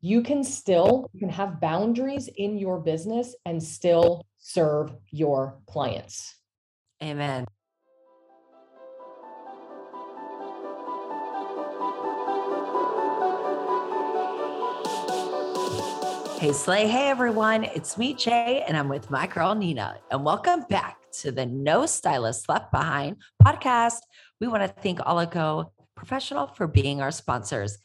you can still you can have boundaries in your business and still serve your clients. Amen. Hey, Slay. Hey, everyone. It's me, Jay, and I'm with my girl, Nina. And welcome back to the No Stylist Left Behind podcast. We want to thank Oligo Professional for being our sponsors.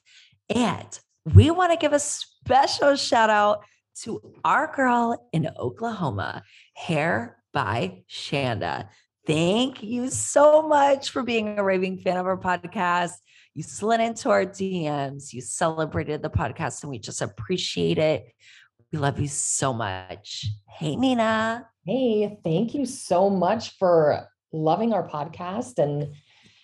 And we want to give a special shout out to our girl in Oklahoma, Hair by Shanda. Thank you so much for being a raving fan of our podcast. You slid into our DMs, you celebrated the podcast, and we just appreciate it. We love you so much. Hey, Nina. Hey, thank you so much for loving our podcast and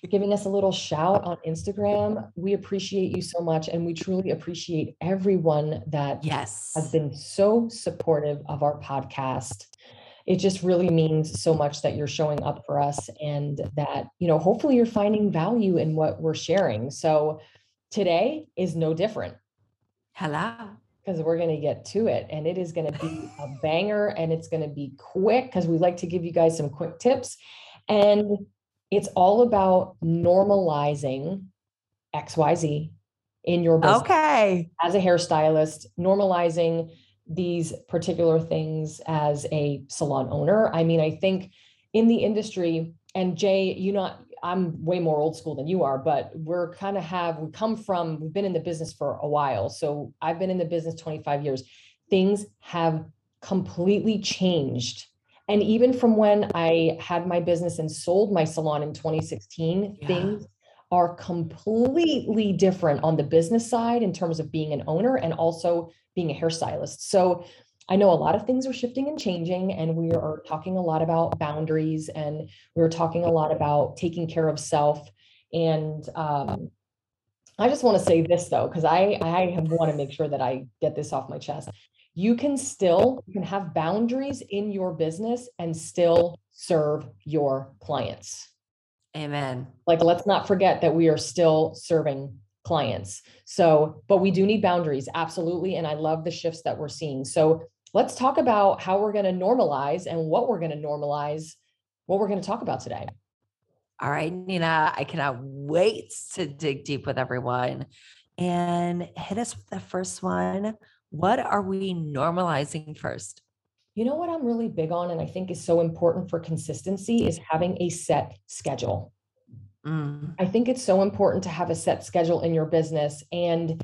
giving us a little shout on Instagram. We appreciate you so much. And we truly appreciate everyone that yes. has been so supportive of our podcast. It just really means so much that you're showing up for us and that, you know, hopefully you're finding value in what we're sharing. So today is no different. Hello because we're going to get to it and it is going to be a banger and it's going to be quick because we like to give you guys some quick tips and it's all about normalizing xyz in your business okay as a hairstylist normalizing these particular things as a salon owner i mean i think in the industry and jay you not I'm way more old school than you are, but we're kind of have, we come from, we've been in the business for a while. So I've been in the business 25 years. Things have completely changed. And even from when I had my business and sold my salon in 2016, yeah. things are completely different on the business side in terms of being an owner and also being a hairstylist. So I know a lot of things are shifting and changing, and we are talking a lot about boundaries and we're talking a lot about taking care of self. And um, I just want to say this though, because I, I want to make sure that I get this off my chest. You can still you can have boundaries in your business and still serve your clients. Amen. Like, let's not forget that we are still serving clients. So, but we do need boundaries, absolutely. And I love the shifts that we're seeing. So, let's talk about how we're going to normalize and what we're going to normalize, what we're going to talk about today. All right, Nina, I cannot wait to dig deep with everyone and hit us with the first one. What are we normalizing first? You know what I'm really big on, and I think is so important for consistency is having a set schedule. Mm. I think it's so important to have a set schedule in your business. And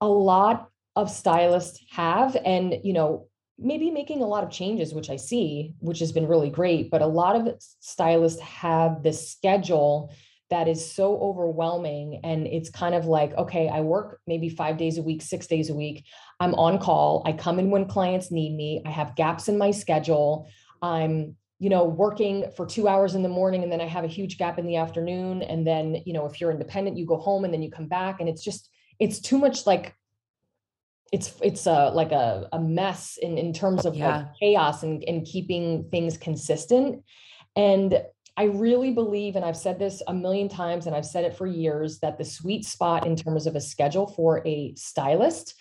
a lot of stylists have and you know maybe making a lot of changes which i see which has been really great but a lot of stylists have this schedule that is so overwhelming and it's kind of like okay i work maybe 5 days a week 6 days a week. I'm on call. I come in when clients need me. I have gaps in my schedule. I'm you know working for 2 hours in the morning and then i have a huge gap in the afternoon. And then you know if you're independent you go home and then you come back. And it's just it's too much like it's it's a like a, a mess in in terms of yeah. like chaos and, and keeping things consistent. And i really believe and i've said this a million times and i've said it for years that the sweet spot in terms of a schedule for a stylist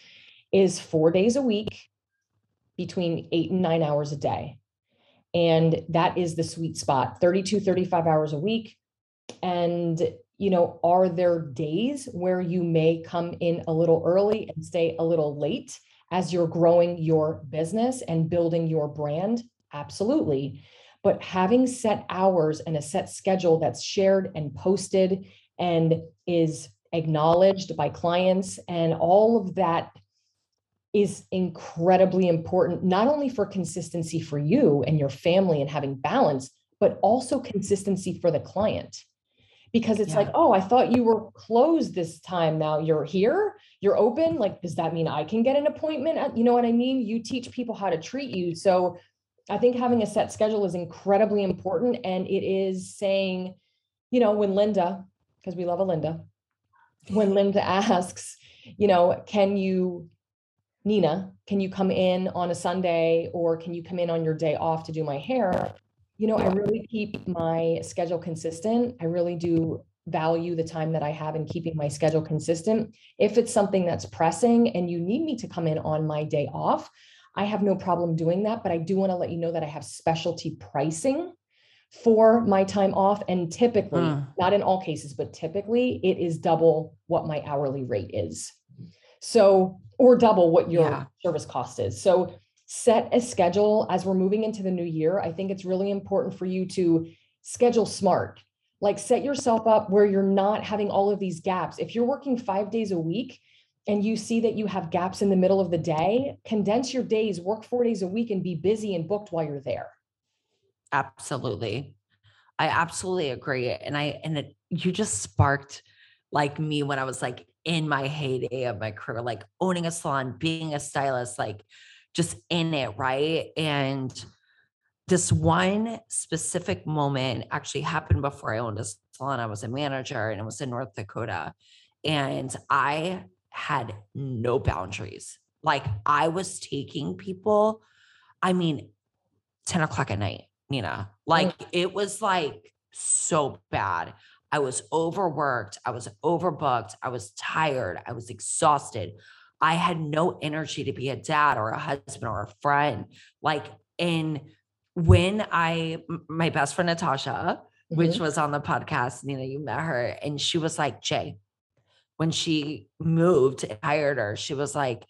is four days a week between eight and nine hours a day and that is the sweet spot 32 35 hours a week and you know, are there days where you may come in a little early and stay a little late as you're growing your business and building your brand? Absolutely. But having set hours and a set schedule that's shared and posted and is acknowledged by clients and all of that is incredibly important, not only for consistency for you and your family and having balance, but also consistency for the client because it's yeah. like, oh, I thought you were closed this time. Now you're here, you're open. Like, does that mean I can get an appointment? You know what I mean? You teach people how to treat you. So I think having a set schedule is incredibly important. And it is saying, you know, when Linda, because we love a Linda, when Linda asks, you know, can you, Nina, can you come in on a Sunday or can you come in on your day off to do my hair? you know, I really keep my schedule consistent. I really do value the time that I have in keeping my schedule consistent. If it's something that's pressing and you need me to come in on my day off, I have no problem doing that. But I do want to let you know that I have specialty pricing for my time off. And typically, mm. not in all cases, but typically it is double what my hourly rate is. So, or double what your yeah. service cost is. So, set a schedule as we're moving into the new year. I think it's really important for you to schedule smart. Like, set yourself up where you're not having all of these gaps. If you're working five days a week, and you see that you have gaps in the middle of the day, condense your days, work four days a week, and be busy and booked while you're there. Absolutely. I absolutely agree. And I, and it, you just sparked like me when I was like in my heyday of my career, like owning a salon, being a stylist, like just in it. Right. And this one specific moment actually happened before I owned a salon. I was a manager and it was in North Dakota. And I had no boundaries. Like I was taking people, I mean, 10 o'clock at night, Nina. like mm. it was like so bad. I was overworked. I was overbooked. I was tired. I was exhausted. I had no energy to be a dad or a husband or a friend. Like, and when I, my best friend Natasha, mm-hmm. which was on the podcast, Nina, you met her, and she was like, Jay, when she moved and hired her, she was like,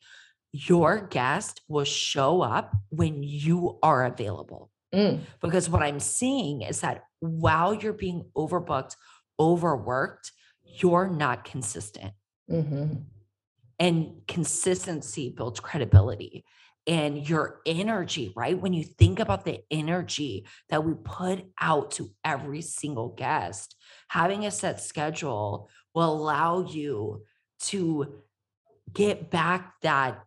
Your guest will show up when you are available. Mm. Because what I'm seeing is that while you're being overbooked, overworked, you're not consistent. Mm-hmm. And consistency builds credibility and your energy, right? When you think about the energy that we put out to every single guest, having a set schedule will allow you to get back that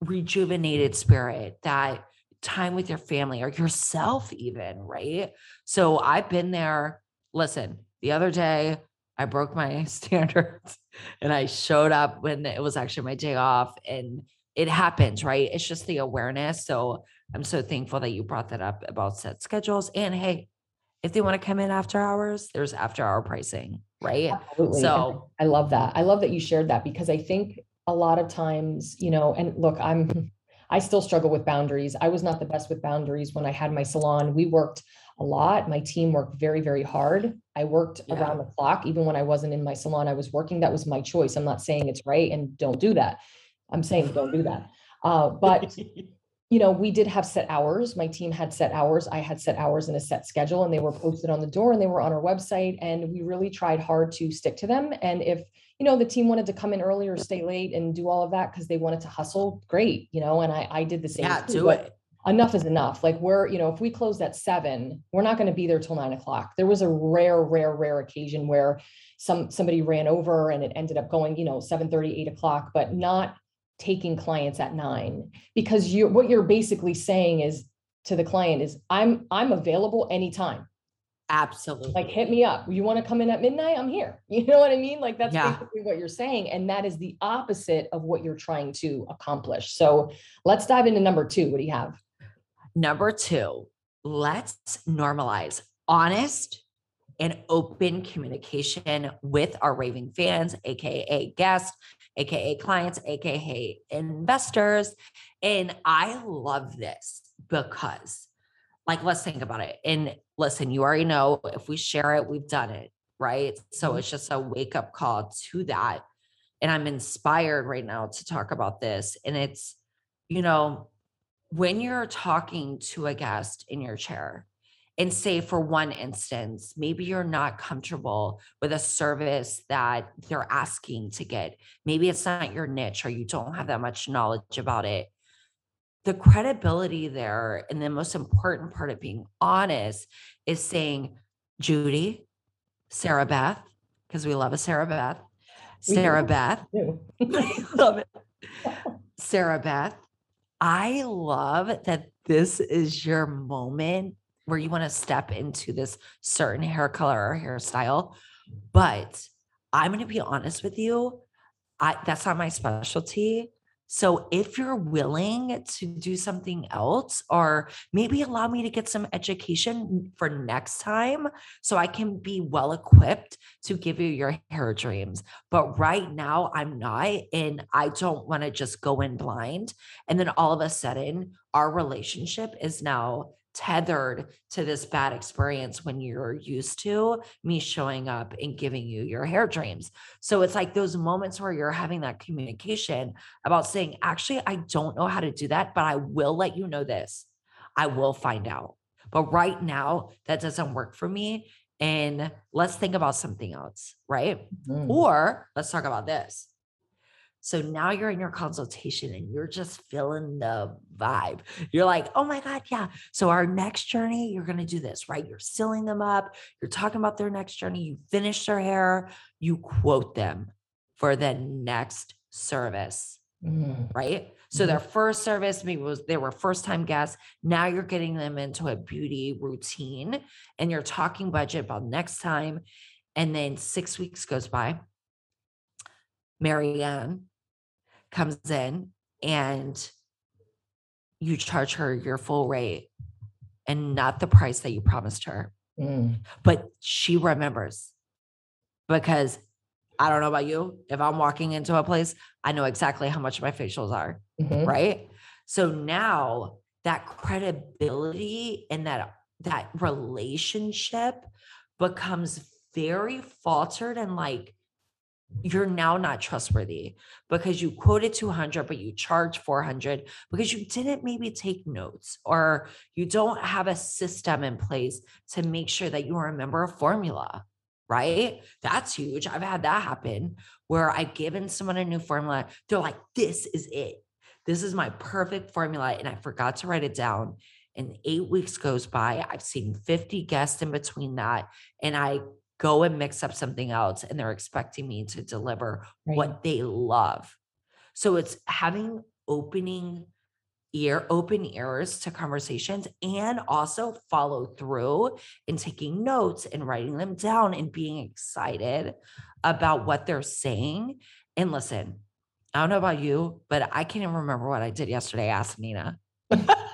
rejuvenated spirit, that time with your family or yourself, even, right? So I've been there. Listen, the other day, I broke my standards and I showed up when it was actually my day off and it happens, right? It's just the awareness. So I'm so thankful that you brought that up about set schedules. And hey, if they want to come in after hours, there's after hour pricing, right? Absolutely. So I love that. I love that you shared that because I think a lot of times, you know, and look, I'm I still struggle with boundaries. I was not the best with boundaries when I had my salon. We worked a lot. My team worked very, very hard. I worked yeah. around the clock. Even when I wasn't in my salon, I was working. That was my choice. I'm not saying it's right and don't do that. I'm saying don't do that. Uh, but you know, we did have set hours. My team had set hours. I had set hours in a set schedule, and they were posted on the door and they were on our website. And we really tried hard to stick to them. And if, you know, the team wanted to come in early or stay late and do all of that because they wanted to hustle, great, you know, and I, I did the same. Yeah, too, do it. Enough is enough. Like we're, you know, if we closed at seven, we're not going to be there till nine o'clock. There was a rare, rare, rare occasion where some somebody ran over and it ended up going, you know, 7 30, 8 o'clock, but not taking clients at nine because you what you're basically saying is to the client is I'm I'm available anytime. Absolutely. Like hit me up. You want to come in at midnight? I'm here. You know what I mean? Like that's yeah. basically what you're saying. And that is the opposite of what you're trying to accomplish. So let's dive into number two. What do you have? Number two, let's normalize honest and open communication with our raving fans, aka guests, AKA clients, AKA investors. And I love this because, like, let's think about it. And listen, you already know if we share it, we've done it, right? So mm-hmm. it's just a wake up call to that. And I'm inspired right now to talk about this. And it's, you know, when you're talking to a guest in your chair, and say for one instance maybe you're not comfortable with a service that they're asking to get. Maybe it's not your niche or you don't have that much knowledge about it. The credibility there and the most important part of being honest is saying judy sarah beth because we love a sarah beth sarah beth. I love it. Sarah beth i love that this is your moment where you want to step into this certain hair color or hairstyle. But I'm going to be honest with you, I that's not my specialty. So if you're willing to do something else, or maybe allow me to get some education for next time so I can be well equipped to give you your hair dreams. But right now, I'm not, and I don't want to just go in blind. And then all of a sudden, our relationship is now tethered to this bad experience when you're used to me showing up and giving you your hair dreams. So it's like those moments where you're having that communication about saying, actually, I don't know how to do that, but I will let you know this. I will find out. But right now, that doesn't work for me. And let's think about something else, right? Mm. Or let's talk about this. So now you're in your consultation and you're just feeling the vibe. You're like, oh my God, yeah. So our next journey, you're going to do this, right? You're sealing them up. You're talking about their next journey. You finish their hair. You quote them for the next service, mm-hmm. right? So mm-hmm. their first service maybe was they were first time guests. Now you're getting them into a beauty routine and you're talking budget about next time. And then six weeks goes by. Marianne comes in and you charge her your full rate and not the price that you promised her. Mm. But she remembers because I don't know about you. If I'm walking into a place, I know exactly how much my facials are. Mm-hmm. Right. So now that credibility and that that relationship becomes very faltered and like you're now not trustworthy because you quoted 200 but you charge 400 because you didn't maybe take notes or you don't have a system in place to make sure that you remember a formula right? That's huge. I've had that happen where i've given someone a new formula. They're like this is it. This is my perfect formula and i forgot to write it down. And eight weeks goes by. I've seen 50 guests in between that and i go and mix up something else and they're expecting me to deliver right. what they love. So it's having opening ear open ears to conversations and also follow through and taking notes and writing them down and being excited about what they're saying and listen i don't know about you but i can't even remember what i did yesterday ask nina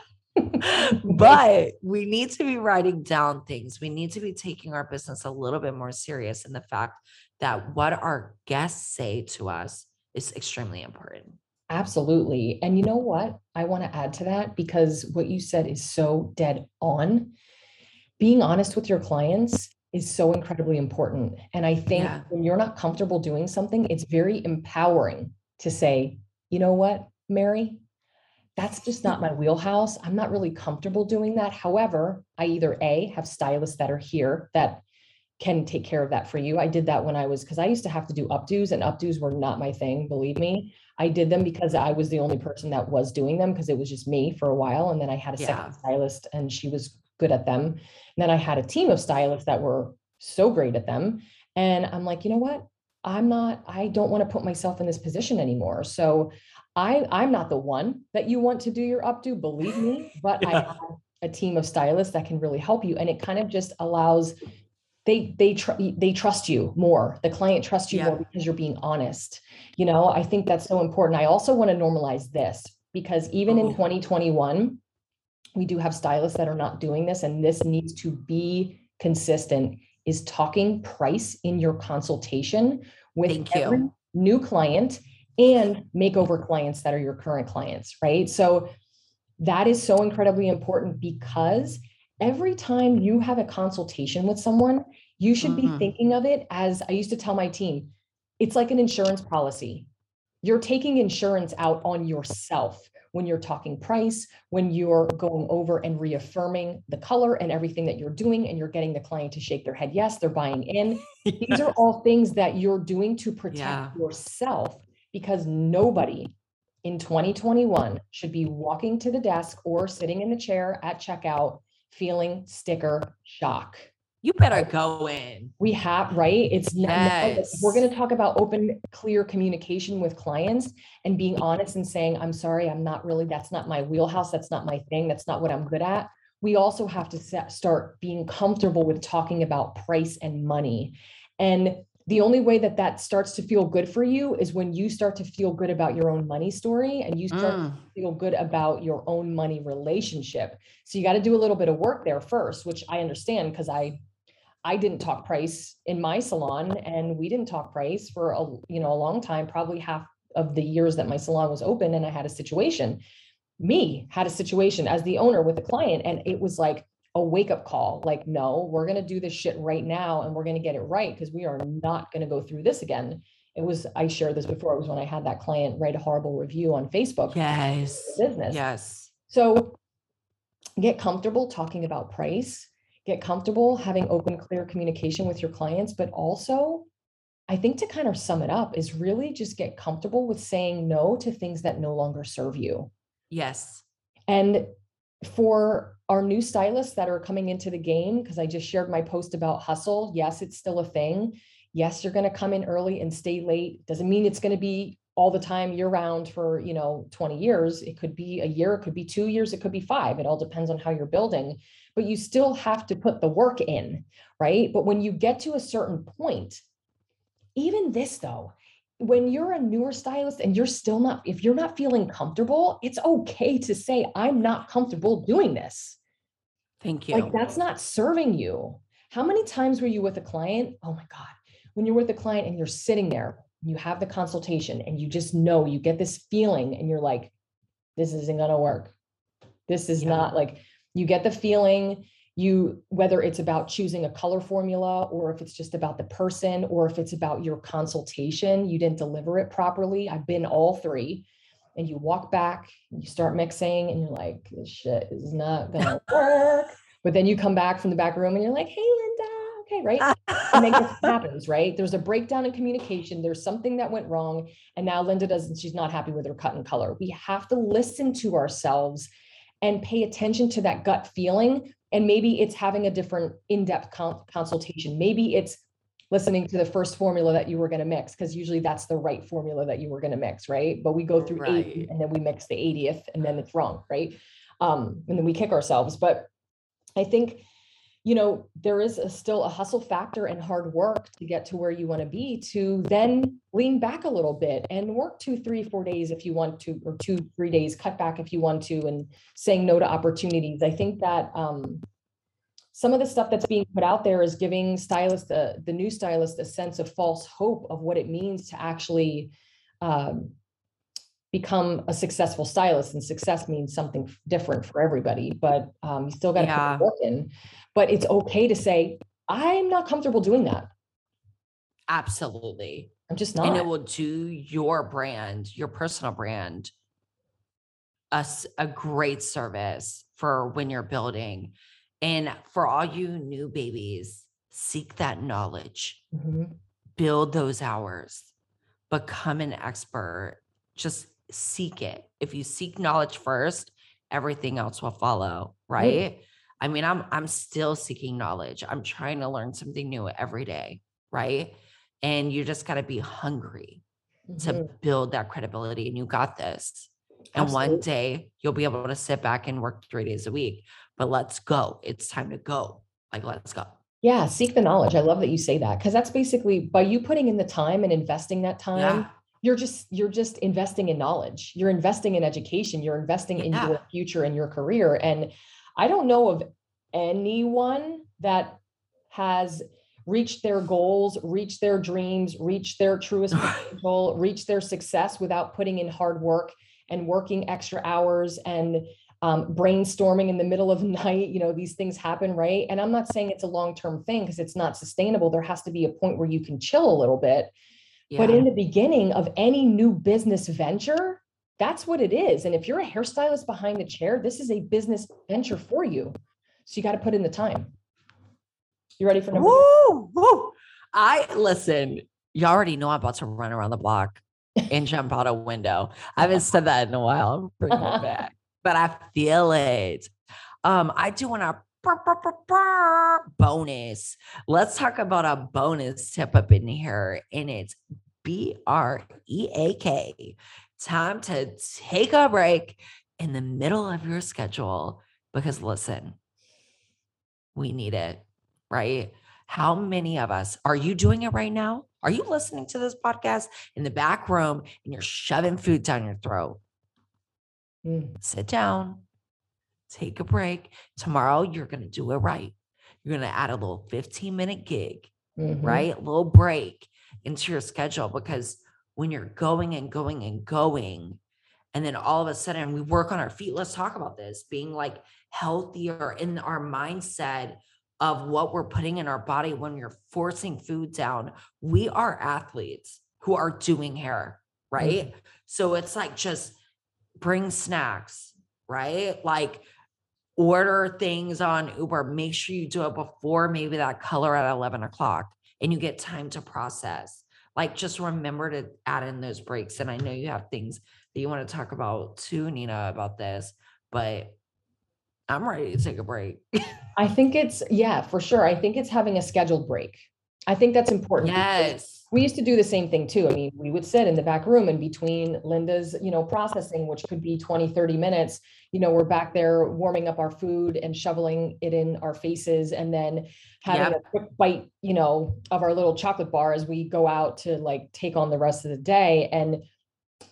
but we need to be writing down things. We need to be taking our business a little bit more serious in the fact that what our guests say to us is extremely important. Absolutely. And you know what? I want to add to that because what you said is so dead on. Being honest with your clients is so incredibly important. And I think yeah. when you're not comfortable doing something, it's very empowering to say, you know what, Mary, that's just not my wheelhouse. I'm not really comfortable doing that. However, I either A, have stylists that are here that can take care of that for you. I did that when I was, because I used to have to do updos, and updos were not my thing, believe me. I did them because I was the only person that was doing them because it was just me for a while. And then I had a yeah. second stylist and she was good at them. And then I had a team of stylists that were so great at them. And I'm like, you know what? I'm not, I don't want to put myself in this position anymore. So I, I'm not the one that you want to do your updo, believe me, but yeah. I have a team of stylists that can really help you. And it kind of just allows they they tr- they trust you more. The client trusts you yeah. more because you're being honest. You know, I think that's so important. I also want to normalize this because even in 2021, we do have stylists that are not doing this, and this needs to be consistent. Is talking price in your consultation with every new client and makeover clients that are your current clients, right? So that is so incredibly important because every time you have a consultation with someone, you should mm-hmm. be thinking of it as I used to tell my team, it's like an insurance policy. You're taking insurance out on yourself when you're talking price, when you're going over and reaffirming the color and everything that you're doing, and you're getting the client to shake their head, yes, they're buying in. yes. These are all things that you're doing to protect yeah. yourself because nobody in 2021 should be walking to the desk or sitting in the chair at checkout feeling sticker shock. You better go in. We have, right? It's yes. we're going to talk about open, clear communication with clients and being honest and saying, I'm sorry, I'm not really, that's not my wheelhouse. That's not my thing. That's not what I'm good at. We also have to set, start being comfortable with talking about price and money. And the only way that that starts to feel good for you is when you start to feel good about your own money story and you start mm. to feel good about your own money relationship. So you got to do a little bit of work there first, which I understand because I I didn't talk price in my salon and we didn't talk price for a you know a long time, probably half of the years that my salon was open and I had a situation. Me had a situation as the owner with a client and it was like a wake up call like, no, we're going to do this shit right now and we're going to get it right because we are not going to go through this again. It was, I shared this before, it was when I had that client write a horrible review on Facebook. Yes. Business. Yes. So get comfortable talking about price, get comfortable having open, clear communication with your clients, but also I think to kind of sum it up is really just get comfortable with saying no to things that no longer serve you. Yes. And for our new stylists that are coming into the game, because I just shared my post about hustle. Yes, it's still a thing. Yes, you're going to come in early and stay late. Doesn't mean it's going to be all the time year round for, you know, 20 years. It could be a year, it could be two years, it could be five. It all depends on how you're building, but you still have to put the work in, right? But when you get to a certain point, even this though, when you're a newer stylist and you're still not, if you're not feeling comfortable, it's okay to say, I'm not comfortable doing this. Thank you. Like that's not serving you. How many times were you with a client? Oh my God. When you're with a client and you're sitting there, you have the consultation and you just know you get this feeling and you're like, this isn't going to work. This is yeah. not like you get the feeling you whether it's about choosing a color formula or if it's just about the person or if it's about your consultation you didn't deliver it properly i've been all three. And you walk back and you start mixing and you're like this shit is not gonna work. But then you come back from the back room and you're like hey linda. Okay right? And then it happens right? There's a breakdown in communication. There's something that went wrong. And now linda doesn't she's not happy with her cut and color. We have to listen to ourselves and pay attention to that gut feeling and maybe it's having a different in-depth con- consultation. Maybe it's listening to the first formula that you were going to mix because usually that's the right formula that you were going to mix right? But we go through right. 80 and then we mix the 80th and then it's wrong right? Um, and then we kick ourselves. But i think you know there is a, still a hustle factor and hard work to get to where you want to be to then lean back a little bit and work two three four days if you want to or two three days cut back if you want to and saying no to opportunities. I think that um, some of the stuff that's being put out there is giving stylists the, the new stylist a sense of false hope of what it means to actually um, become a successful stylist and success means something different for everybody but um, you still got to yeah. put work in but it's okay to say i'm not comfortable doing that. Absolutely. I'm just not. and it will do your brand your personal brand a, a great service for when you're building. And for all you new babies seek that knowledge. Mm-hmm. build those hours. Become an expert. Just seek it. If you seek knowledge first, everything else will follow, right? Mm. I mean, I'm I'm still seeking knowledge. I'm trying to learn something new every day, right? And you just got to be hungry mm-hmm. to build that credibility and you got this. And Absolutely. one day you'll be able to sit back and work 3 days a week. But let's go. It's time to go. Like let's go. Yeah, seek the knowledge. I love that you say that because that's basically by you putting in the time and investing that time, yeah you're just you're just investing in knowledge. You're investing in education. You're investing in your future and your career. And i don't know of anyone that has reached their goals reached their dreams reached their truest potential reached their success without putting in hard work and working extra hours and um, brainstorming in the middle of night you know these things happen right? And i'm not saying it's a long-term thing because it's not sustainable. There has to be a point where you can chill a little bit yeah. But in the beginning of any new business venture, that's what it is. And if you're a hairstylist behind the chair, this is a business venture for you. So you got to put in the time. You ready for number woo, woo. I listen, you already know I'm about to run around the block and jump out a window. I haven't said that in a while. I'm bringing it back, but I feel it. Um, I do want to bonus. Let's talk about a bonus tip up in here, and it's B R E A K. Time to take a break in the middle of your schedule because listen, we need it, right? How many of us are you doing it right now? Are you listening to this podcast in the back room and you're shoving food down your throat? Mm. Sit down, take a break. Tomorrow, you're going to do it right. You're going to add a little 15 minute gig, mm-hmm. right? A little break into your schedule because when you're going and going and going, and then all of a sudden we work on our feet. Let's talk about this being like healthier in our mindset of what we're putting in our body when you're forcing food down. We are athletes who are doing hair, right? Mm-hmm. So it's like just bring snacks, right? Like order things on Uber. Make sure you do it before maybe that color at 11 o'clock and you get time to process. Like just remember to add in those breaks. And I know you have things that you want to talk about too, Nina, about this, but I'm ready to take a break. I think it's, yeah, for sure. I think it's having a scheduled break. I think that's important. Yes. We used to do the same thing too. I mean, we would sit in the back room and between Linda's, you know, processing, which could be 20, 30 minutes, you know, we're back there warming up our food and shoveling it in our faces and then having yep. a quick bite, you know, of our little chocolate bar as we go out to like take on the rest of the day. And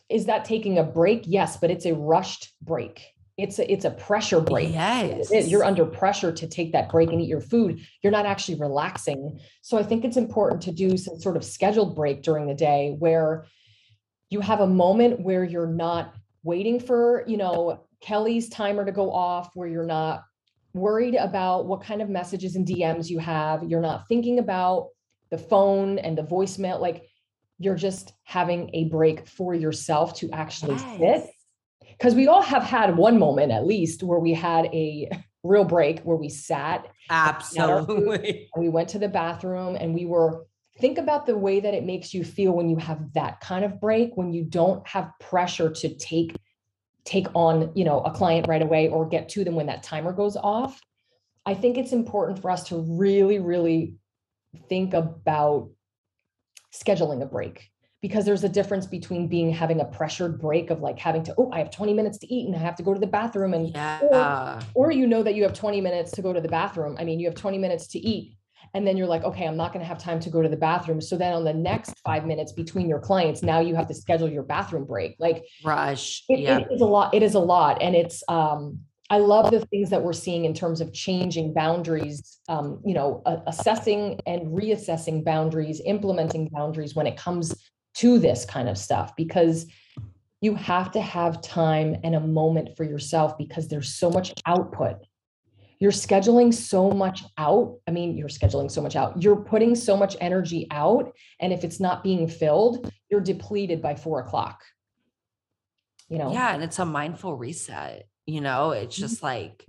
is that taking a break? Yes, but it's a rushed break it's a it's a pressure break. Yes. You're under pressure to take that break and eat your food. You're not actually relaxing. So I think it's important to do some sort of scheduled break during the day where you have a moment where you're not waiting for, you know, Kelly's timer to go off, where you're not worried about what kind of messages and DMs you have. You're not thinking about the phone and the voicemail. Like you're just having a break for yourself to actually yes. sit because we all have had one moment at least where we had a real break where we sat absolutely. and we went to the bathroom and we were think about the way that it makes you feel when you have that kind of break when you don't have pressure to take take on you know a client right away or get to them when that timer goes off. I think it's important for us to really really think about scheduling a break because there's a difference between being having a pressured break of like having to oh i have 20 minutes to eat and i have to go to the bathroom and yeah. or, or you know that you have 20 minutes to go to the bathroom i mean you have 20 minutes to eat and then you're like okay i'm not going to have time to go to the bathroom so then on the next five minutes between your clients now you have to schedule your bathroom break like rush it, yeah. it is a lot it is a lot and it's um I love the things that we're seeing in terms of changing boundaries, um, you know, uh, assessing and reassessing boundaries, implementing boundaries when it comes to this kind of stuff because you have to have time and a moment for yourself because there's so much output. You're scheduling so much out. I mean, you're scheduling so much out. You're putting so much energy out. And if it's not being filled, you're depleted by four o'clock. You know? Yeah. And it's a mindful reset. You know, it's mm-hmm. just like,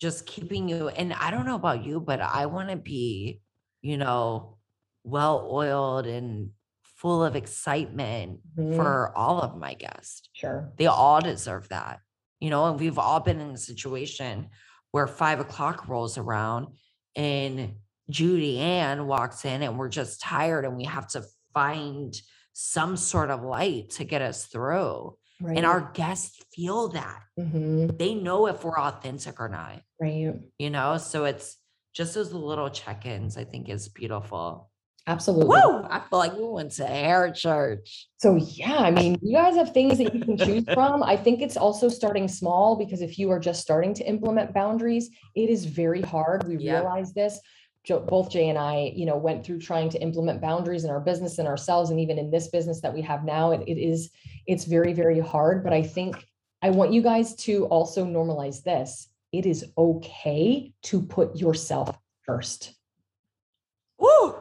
just keeping you. And I don't know about you, but I want to be, you know, well oiled and full of excitement mm-hmm. for all of my guests. Sure. They all deserve that. You know, and we've all been in a situation where five o'clock rolls around and Judy Ann walks in and we're just tired and we have to find some sort of light to get us through. Right. And our guests feel that. Mm-hmm. They know if we're authentic or not. Right. You know, so it's just those little check ins, I think is beautiful. Absolutely. Whoa, I feel like we went to hair church. So yeah, I mean, you guys have things that you can choose from. I think it's also starting small because if you are just starting to implement boundaries, it is very hard. We realize this. Both Jay and I, you know, went through trying to implement boundaries in our business and ourselves, and even in this business that we have now, it, it is it's very very hard. But I think I want you guys to also normalize this. It is okay to put yourself first. Woo!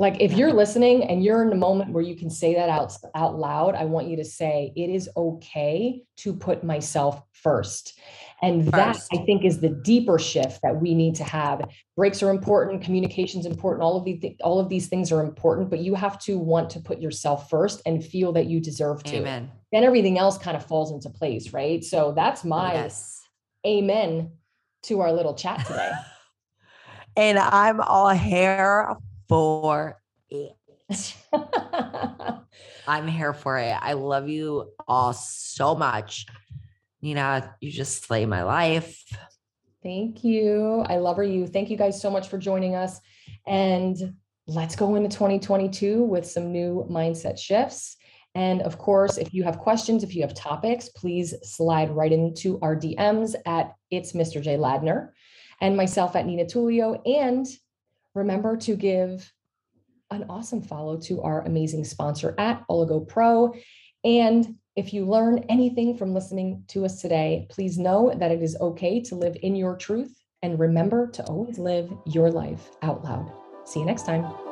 Like if you're listening and you're in a moment where you can say that out out loud i want you to say it is okay to put myself first. And first. that i think is the deeper shift that we need to have. Breaks are important communications important all of these all of these things are important but you have to want to put yourself first and feel that you deserve to. Amen. Then everything else kind of falls into place right? So that's my yes. amen to our little chat today. And i'm all hair for it. I'm here for it. I love you all so much. Nina, you just slay my life. Thank you. I love you. Thank you guys so much for joining us. And let's go into 2022 with some new mindset shifts. And of course, if you have questions, if you have topics, please slide right into our DMs at it's Mr. J Ladner and myself at Nina Tulio. And remember to give an awesome follow to our amazing sponsor at Oligo Pro. And if you learn anything from listening to us today, please know that it is okay to live in your truth and remember to always live your life out loud. See you next time.